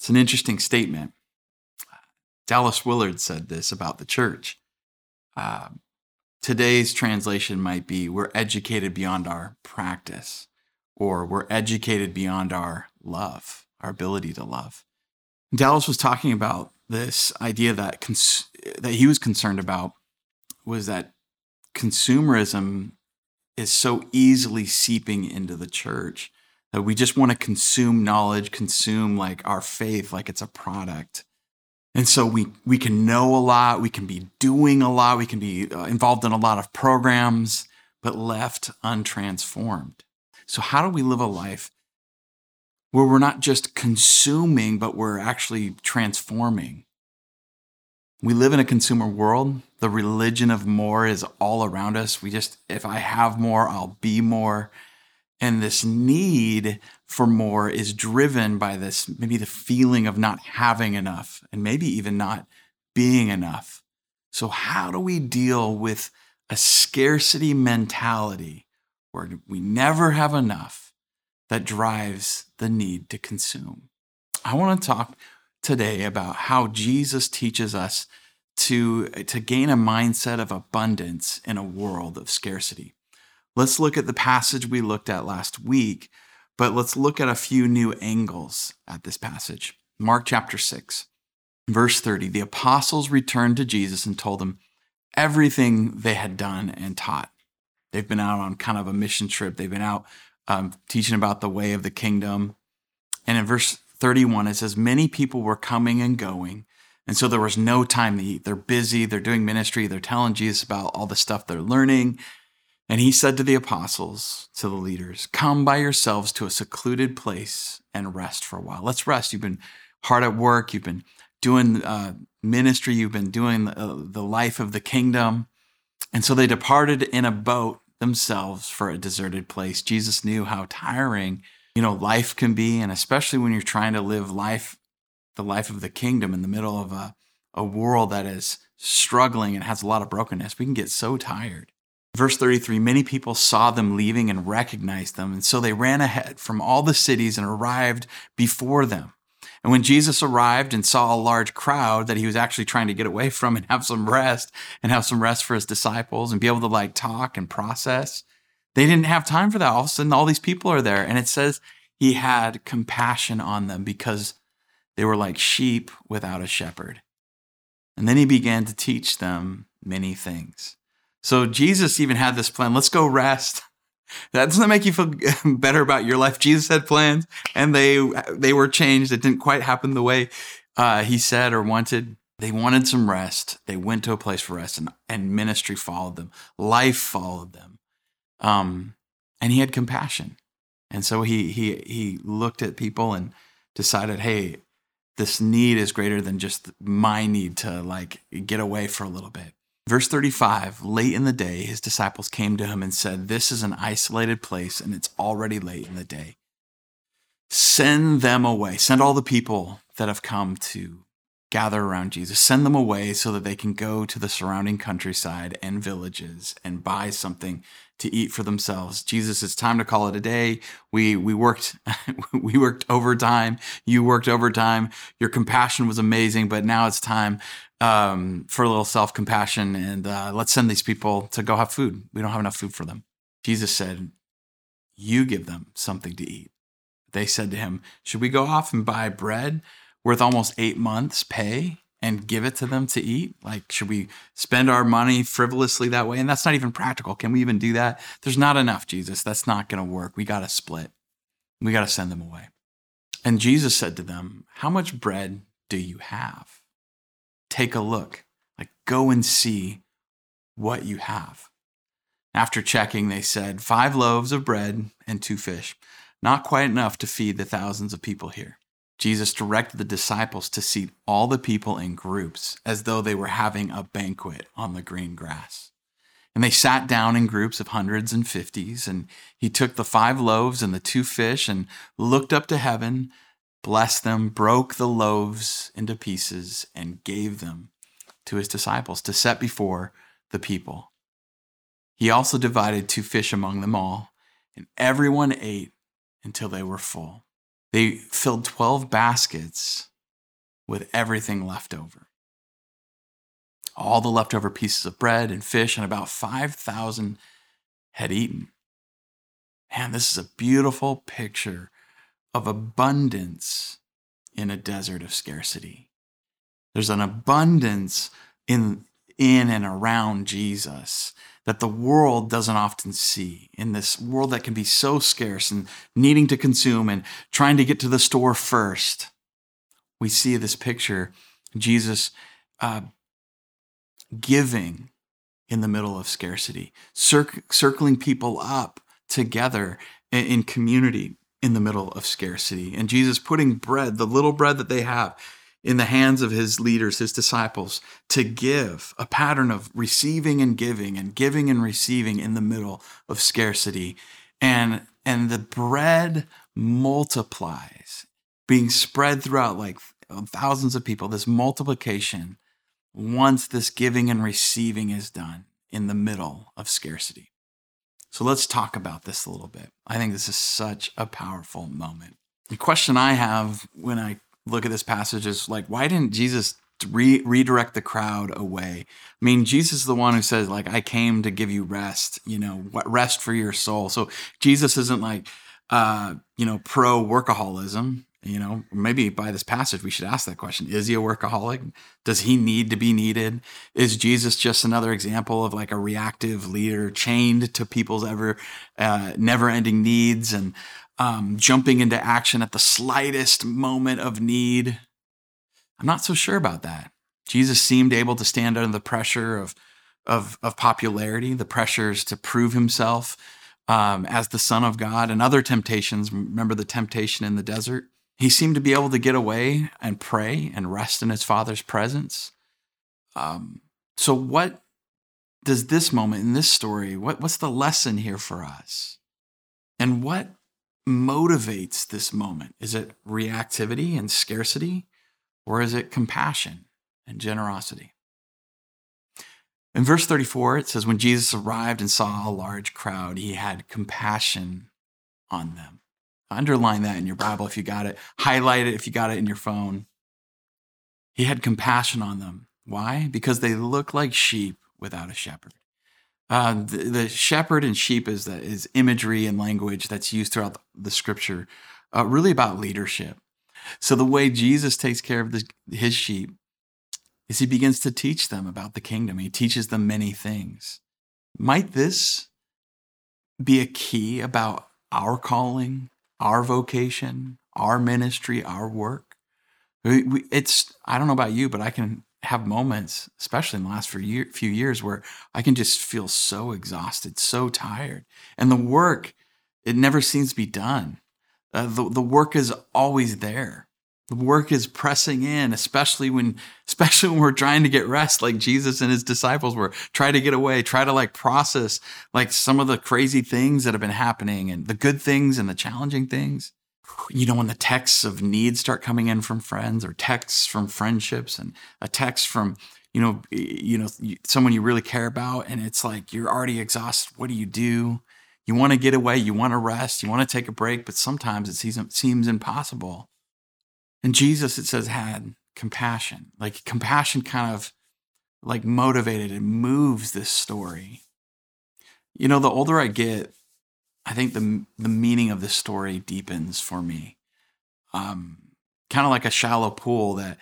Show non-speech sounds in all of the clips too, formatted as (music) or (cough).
It's an interesting statement. Dallas Willard said this about the church. Uh, today's translation might be We're educated beyond our practice, or We're educated beyond our love, our ability to love. Dallas was talking about this idea that, cons- that he was concerned about was that consumerism is so easily seeping into the church that we just want to consume knowledge, consume like our faith like it's a product. And so we we can know a lot, we can be doing a lot, we can be uh, involved in a lot of programs, but left untransformed. So how do we live a life where we're not just consuming, but we're actually transforming? We live in a consumer world. The religion of more is all around us. We just, if I have more, I'll be more. And this need for more is driven by this maybe the feeling of not having enough and maybe even not being enough. So, how do we deal with a scarcity mentality where we never have enough that drives the need to consume? I want to talk today about how Jesus teaches us to, to gain a mindset of abundance in a world of scarcity. Let's look at the passage we looked at last week, but let's look at a few new angles at this passage. Mark chapter 6, verse 30. The apostles returned to Jesus and told him everything they had done and taught. They've been out on kind of a mission trip, they've been out um, teaching about the way of the kingdom. And in verse 31, it says, Many people were coming and going. And so there was no time to eat. They're busy, they're doing ministry, they're telling Jesus about all the stuff they're learning. And he said to the apostles, to the leaders, Come by yourselves to a secluded place and rest for a while. Let's rest. You've been hard at work, you've been doing uh, ministry, you've been doing the, uh, the life of the kingdom. And so they departed in a boat themselves for a deserted place. Jesus knew how tiring, you know, life can be, and especially when you're trying to live life, the life of the kingdom in the middle of a, a world that is struggling and has a lot of brokenness. We can get so tired. Verse 33 Many people saw them leaving and recognized them, and so they ran ahead from all the cities and arrived before them. And when Jesus arrived and saw a large crowd that he was actually trying to get away (laughs) from and have some rest and have some rest for his disciples and be able to like talk and process, they didn't have time for that. All of a sudden, all these people are there. And it says he had compassion on them because they were like sheep without a shepherd. And then he began to teach them many things. So Jesus even had this plan. Let's go rest. (laughs) That doesn't make you feel (laughs) better about your life. Jesus had plans, and they they were changed. It didn't quite happen the way uh, he said or wanted. They wanted some rest. They went to a place for rest, and, and ministry followed them. Life followed them, um, and he had compassion. And so he he he looked at people and decided, hey, this need is greater than just my need to like get away for a little bit. Verse 35 Late in the day, his disciples came to him and said, This is an isolated place and it's already late in the day. Send them away. Send all the people that have come to gather around Jesus. Send them away so that they can go to the surrounding countryside and villages and buy something to eat for themselves. Jesus, it's time to call it a day. We we worked (laughs) we worked overtime. You worked overtime. Your compassion was amazing, but now it's time um, for a little self compassion and uh, let's send these people to go have food. We don't have enough food for them. Jesus said, "You give them something to eat." They said to him, "Should we go off and buy bread worth almost eight months' pay?" and give it to them to eat? Like, should we spend our money frivolously that way? And that's not even practical. Can we even do that? There's not enough, Jesus. That's not going to work. We got to split. We got to send them away. And Jesus said to them, How much bread do you have? Take a look. Like, go and see what you have. After checking, they said, Five loaves of bread and two fish. Not quite enough to feed the thousands of people here. Jesus directed the disciples to seat all the people in groups as though they were having a banquet on the green grass. And they sat down in groups of hundreds and fifties, and he took the five loaves and the two fish and looked up to heaven, blessed them, broke the loaves into pieces, and gave them to his disciples to set before the people. He also divided two fish among them all, and everyone ate until they were full. They filled 12 baskets with everything left over all the leftover pieces of bread and fish, and about 5,000 had eaten. Man, this is a beautiful picture of abundance in a desert of scarcity. There's an abundance in, in and around Jesus that the world doesn't often see. In this world that can be so scarce and needing to consume and trying to get to the store first, we see this picture Jesus uh, giving in the middle of scarcity, cir- circling people up together in, in community in the middle of scarcity. And Jesus putting bread, the little bread that they have, in the hands of his leaders, his disciples, to give a pattern of receiving and giving and giving and receiving in the middle of scarcity. And, and the bread multiplies, being spread throughout like thousands of people, this multiplication once this giving and receiving is done in the middle of scarcity. So let's talk about this a little bit. I think this is such a powerful moment. The question I have when I look at this passage is like, why didn't Jesus re- redirect the crowd away? I mean, Jesus is the one who says, like, I came to give you rest, you know, rest for your soul. So Jesus isn't like, uh, you know, pro workaholism you know maybe by this passage we should ask that question is he a workaholic does he need to be needed is jesus just another example of like a reactive leader chained to people's ever uh, never ending needs and um, jumping into action at the slightest moment of need i'm not so sure about that jesus seemed able to stand under the pressure of of, of popularity the pressures to prove himself um, as the son of god and other temptations remember the temptation in the desert he seemed to be able to get away and pray and rest in his father's presence. Um, so, what does this moment in this story, what, what's the lesson here for us? And what motivates this moment? Is it reactivity and scarcity, or is it compassion and generosity? In verse 34, it says, When Jesus arrived and saw a large crowd, he had compassion on them. Underline that in your Bible if you got it. Highlight it if you got it in your phone. He had compassion on them. Why? Because they look like sheep without a shepherd. Uh, the, the, shepherd and sheep is, the, is imagery and language that's used throughout the scripture, uh, really about leadership. So the way Jesus takes care of the, his sheep is he begins to teach them about the kingdom. He teaches them many things. Might this be a key about our calling our vocation, our ministry, our work. We, we, it's, I don't know about you, but I can have moments, especially in the last few, year, few years, where I can just feel so exhausted, so tired. And the work, it never seems to be done. Uh, the, the work is always there. The work is pressing in, especially when, (laughs) especially when we're trying to get rest, like Jesus and his disciples were. Try to get away, try to like process like some of the crazy things that have been happening and the good things and the challenging things. You know, when the texts of need start coming in from friends or texts from friendships and a text from, you know, you know, someone you really care about, and it's like you're already exhausted. What do you do? You want to get away, you want to rest, you want to take a break, but sometimes it seems, seems impossible. And Jesus, it says, had compassion. Like compassion kind of like motivated and moves this story. You know, the older I get, I think the the meaning of this story deepens for me. Um, kind of like a shallow pool that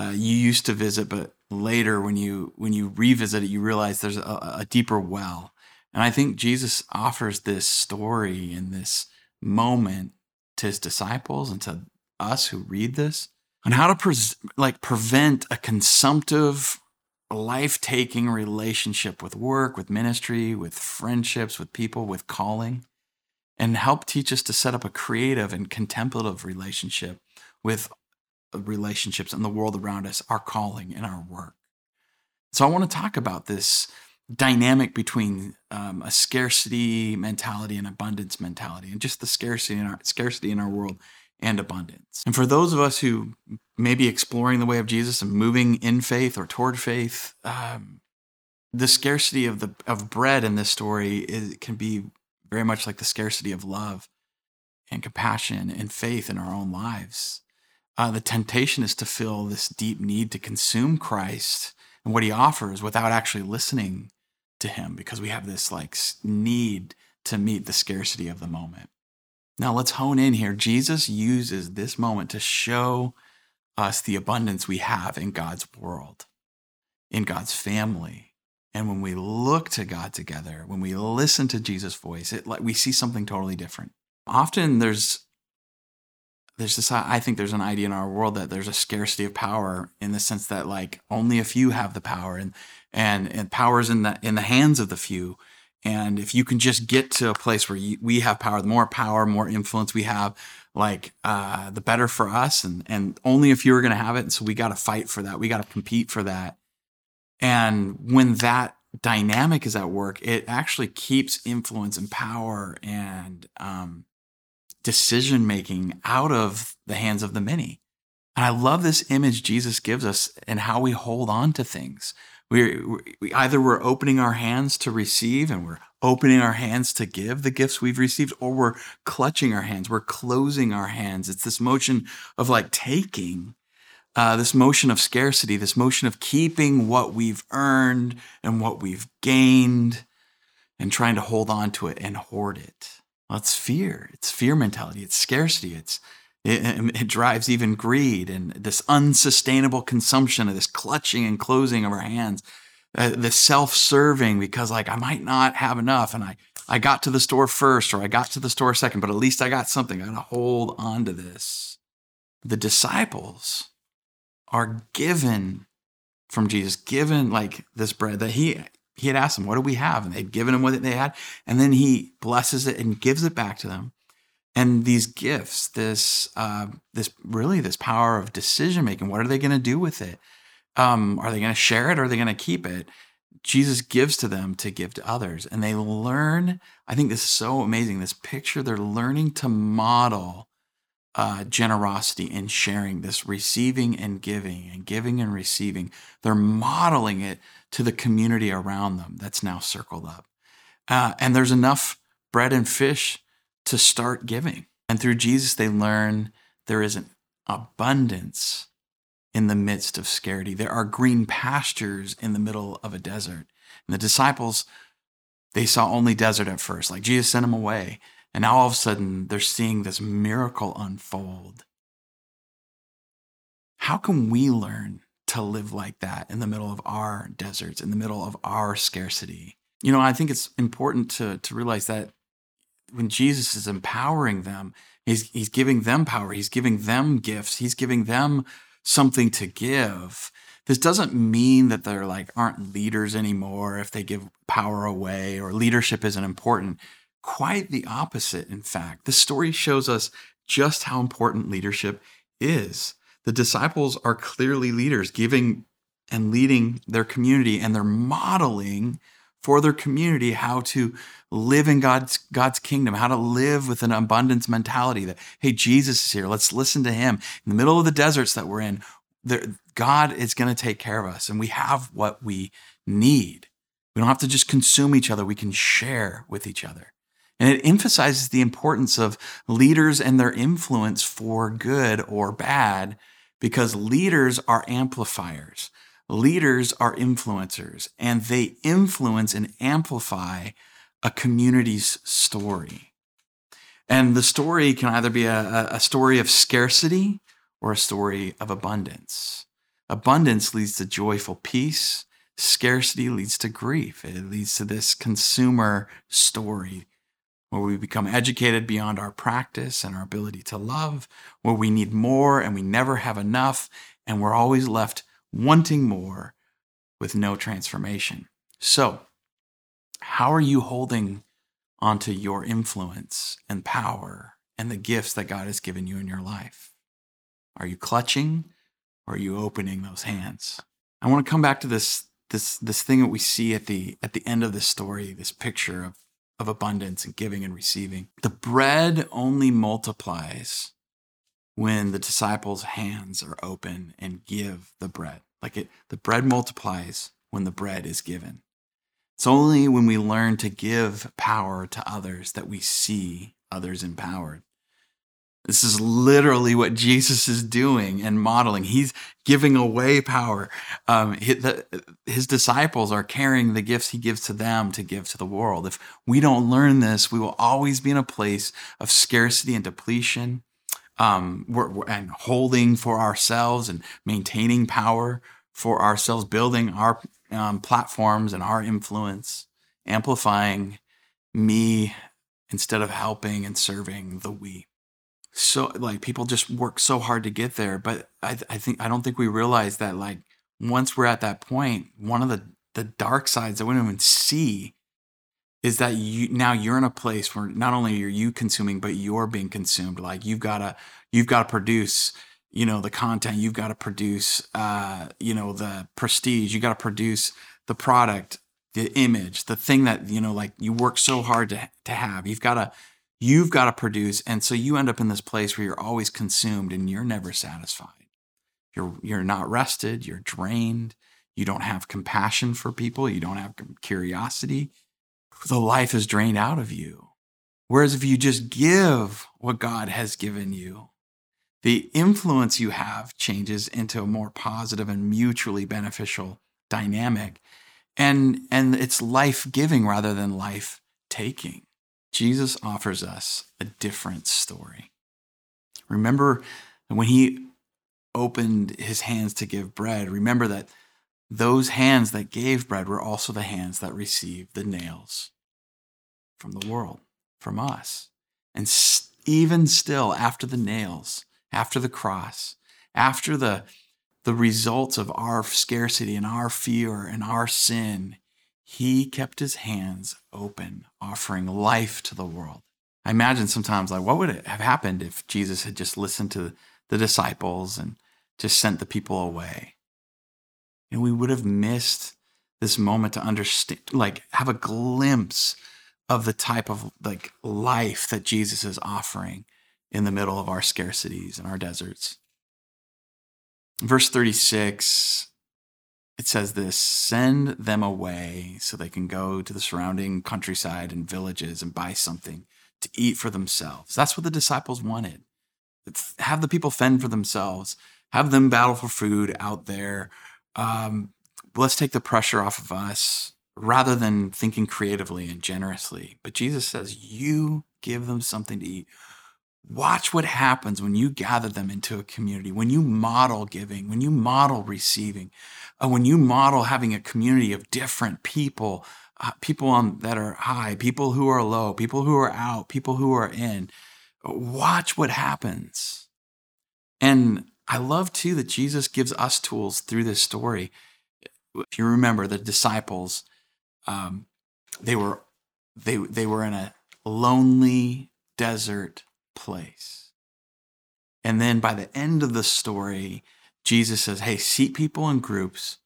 uh, you used to visit, but later when you when you revisit it, you realize there's a, a deeper well. And I think Jesus offers this story and this moment to his disciples and to us who read this on how to pre- like prevent a consumptive life-taking relationship with work with ministry with friendships with people with calling and help teach us to set up a creative and contemplative relationship with relationships and the world around us, our calling and our work. So I want to talk about this dynamic between um, a scarcity mentality and abundance mentality, and just the scarcity in our scarcity in our world and abundance. And for those of us who may be exploring the way of Jesus and moving in faith or toward faith, um, the scarcity of the of bread in this story is, can be very much like the scarcity of love and compassion and faith in our own lives. Uh, the temptation is to feel this deep need to consume Christ and what he offers without actually listening to him because we have this like need to meet the scarcity of the moment. Now let's hone in here. Jesus uses this moment to show us the abundance we have in God's world, in God's family. And when we look to God together, when we listen to Jesus' voice, it like we see something totally different. Often there's there's this I think there's an idea in our world that there's a scarcity of power in the sense that like only a few have the power and and and power's in the in the hands of the few and if you can just get to a place where you, we have power, the more power, more influence we have, like uh, the better for us. And and only if you are going to have it. And so we got to fight for that. We got to compete for that. And when that dynamic is at work, it actually keeps influence and power and um, decision making out of the hands of the many. And I love this image Jesus gives us and how we hold on to things. We, we either we're opening our hands to receive and we're opening our hands to give the gifts we've received, or we're clutching our hands, we're closing our hands. It's this motion of like taking, uh, this motion of scarcity, this motion of keeping what we've earned and what we've gained and trying to hold on to it and hoard it. Well, it's fear. It's fear mentality. It's scarcity. It's it, it, drives even greed and this unsustainable consumption of this clutching and closing of our hands, uh, the self-serving because like I might not have enough and I I got to the store first or I got to the store second, but at least I got something. I got to hold on to this. The disciples are given from Jesus, given like this bread that he he had asked them, "What do we have?" and they'd given him what they had, and then he blesses it and gives it back to them. And these gifts this uh, this really this power of decision making what are they going to do with it? Um, are they going to share it or are they going to keep it? Jesus gives to them to give to others and they learn i think this is so amazing this picture they're learning to model uh, generosity and sharing this receiving and giving and giving and receiving they're modeling it to the community around them that's now circled up uh, and there's enough bread and fish to start giving. And through Jesus, they learn there is an abundance in the midst of scarcity. There are green pastures in the middle of a desert. And the disciples, they saw only desert at first, like Jesus sent them away. And now all of a sudden, they're seeing this miracle unfold. How can we learn to live like that in the middle of our deserts, in the middle of our scarcity? You know, I think it's important to, to realize that when Jesus is empowering them, he's he's giving them power, he's giving them gifts, he's giving them something to give. This doesn't mean that they're like aren't leaders anymore if they give power away or leadership isn't important. Quite the opposite, in fact. The story shows us just how important leadership is. The disciples are clearly leaders, giving and leading their community, and they're modeling for their community how to live in God's God's kingdom, how to live with an abundance mentality that hey, Jesus is here. Let's listen to him. In the middle of the deserts that we're in, there, God is going to take care of us and we have what we need. We don't have to just consume each other, we can share with each other. And it emphasizes the importance of leaders and their influence for good or bad because leaders are amplifiers. Leaders are influencers and they influence and amplify a community's story. And the story can either be a, a story of scarcity or a story of abundance. Abundance leads to joyful peace. Scarcity leads to grief. It leads to this consumer story where we become educated beyond our practice and our ability to love, where we need more and we never have enough, and we're always left wanting more with no transformation. So, how are you holding onto your influence and power and the gifts that God has given you in your life? Are you clutching or are you opening those hands? I want to come back to this this this thing that we see at the at the end of this story, this picture of of abundance and giving and receiving. The bread only multiplies when the disciples' hands are open and give the bread. Like it the bread multiplies when the bread is given. It's only when we learn to give power to others that we see others empowered. This is literally what Jesus is doing and modeling. He's giving away power. Um, his, the, his disciples are carrying the gifts he gives to them to give to the world. If we don't learn this, we will always be in a place of scarcity and depletion, um, we're, we're, and holding for ourselves and maintaining power for ourselves, building our um, platforms and our influence, amplifying me instead of helping and serving the we so like people just work so hard to get there but I, I think i don't think we realize that like once we're at that point one of the the dark sides that we don't even see is that you now you're in a place where not only are you consuming but you're being consumed. Like you've got to you've got to produce you know the content you've got to produce uh you know the prestige you got to produce the product the image the thing that you know like you work so hard to to have. You've got to you've got to produce and so you end up in this place where you're always consumed and you're never satisfied. You're you're not rested you're drained you don't have compassion for people you don't have curiosity. The life is drained out of you. Whereas if you just give what god has given you the influence you have changes into a more positive and mutually beneficial dynamic and and it's life giving rather than life taking Jesus offers us a different story. Remember when he opened his hands to give bread, remember that those hands that gave bread were also the hands that received the nails from the world, from us. And even still, after the nails, after the cross, after the, the results of our scarcity and our fear and our sin, he kept his hands open, offering life to the world. I imagine sometimes, like, what would it have happened if Jesus had just listened to the disciples and just sent the people away? And we would have missed this moment to understand, like, have a glimpse of the type of like life that Jesus is offering in the middle of our scarcities and our deserts. Verse 36 it says this send them away so they can go to the surrounding countryside and villages and buy something to eat for themselves. That's what the disciples wanted. Have the people fend for themselves, have them battle for food out there. Um, let's take the pressure off of us rather than thinking creatively and generously. But Jesus says, You give them something to eat. Watch what happens when you gather them into a community, when you model giving, when you model receiving, uh, when you model having a community of different people, uh, people on, that are high, people who are low, people who are out, people who are in. Watch what happens. And I love too that Jesus gives us tools through this story. If you remember, the disciples, um, they were they they were in a lonely desert place. And then by the end of the story, Jesus says, Hey, seat people in groups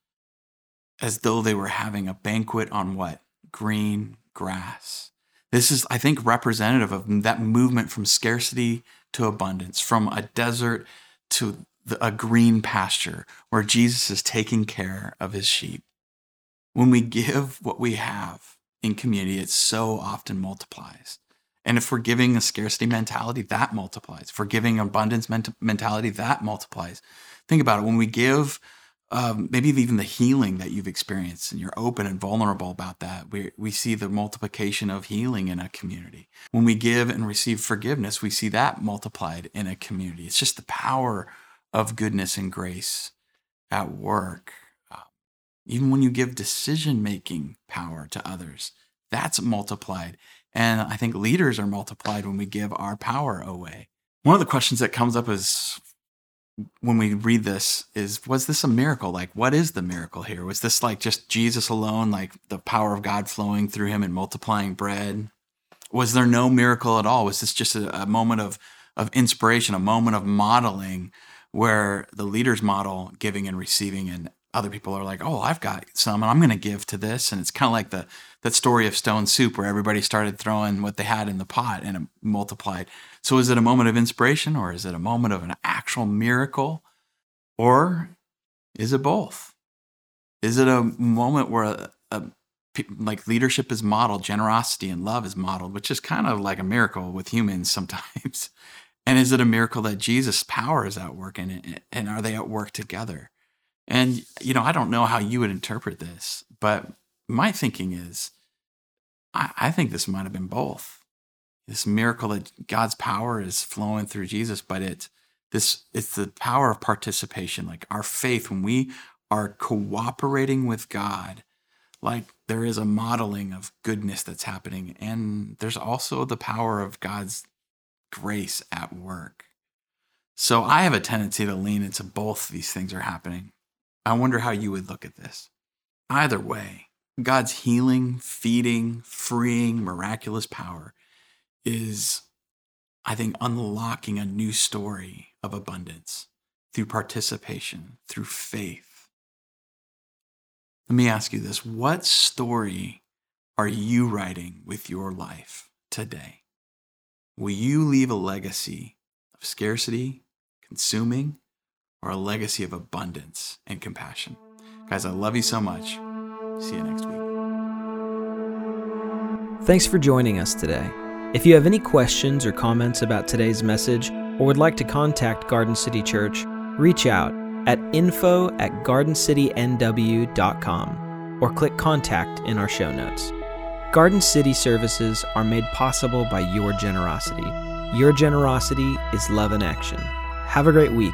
as though they were having a banquet on what? Green grass. This is, I think, representative of that movement from scarcity to abundance, from a desert to the, a green pasture where Jesus is taking care of his sheep. When we give what we have in community, it so often multiplies. And if we're giving a scarcity mentality, that multiplies. If we're giving abundance ment- mentality, that multiplies. Think about it. When we give, um, maybe even the healing that you've experienced, and you're open and vulnerable about that, we, we see the multiplication of healing in a community. When we give and receive forgiveness, we see that multiplied in a community. It's just the power of goodness and grace at work. Uh, even when you give decision making power to others, that's multiplied. And I think leaders are multiplied when we give our power away. One of the questions that comes up is when we read this is was this a miracle? Like what is the miracle here? Was this like just Jesus alone, like the power of God flowing through him and multiplying bread? Was there no miracle at all? Was this just a, a moment of of inspiration, a moment of modeling? where the leaders model giving and receiving and other people are like, oh, I've got some and I'm going to give to this. And it's kind of like the that story of stone soup where everybody started throwing what they had in the pot and it multiplied. So is it a moment of inspiration or is it a moment of an actual miracle? Or is it both? Is it a moment where uh, a, a like leadership is modeled, generosity and love is modeled, which is kind of like a miracle with humans sometimes. (laughs) And is it a miracle that Jesus' power is at work and, and are they at work together? And, you know, I don't know how you would interpret this, but my thinking is I, I think this might have been both. This miracle that God's power is flowing through Jesus, but it this it's the power of participation, like our faith when we are cooperating with God, like there is a modeling of goodness that's happening. And there's also the power of God's grace at work. So I have a tendency to lean into both these things are happening. I wonder how you would look at this. Either way, God's healing, feeding, freeing, miraculous power is, I think, unlocking a new story of abundance through participation, through faith. Let me ask you this what story are you writing with your life today? Will you leave a legacy of scarcity, consuming, or a legacy of abundance and compassion? Guys, I love you so much. See you next week. Thanks for joining us today. If you have any questions or comments about today's message or would like to contact Garden City Church, reach out at info at gardencitynw.com or click contact in our show notes. Garden City services are made possible by your generosity. Your generosity is love in action. Have a great week,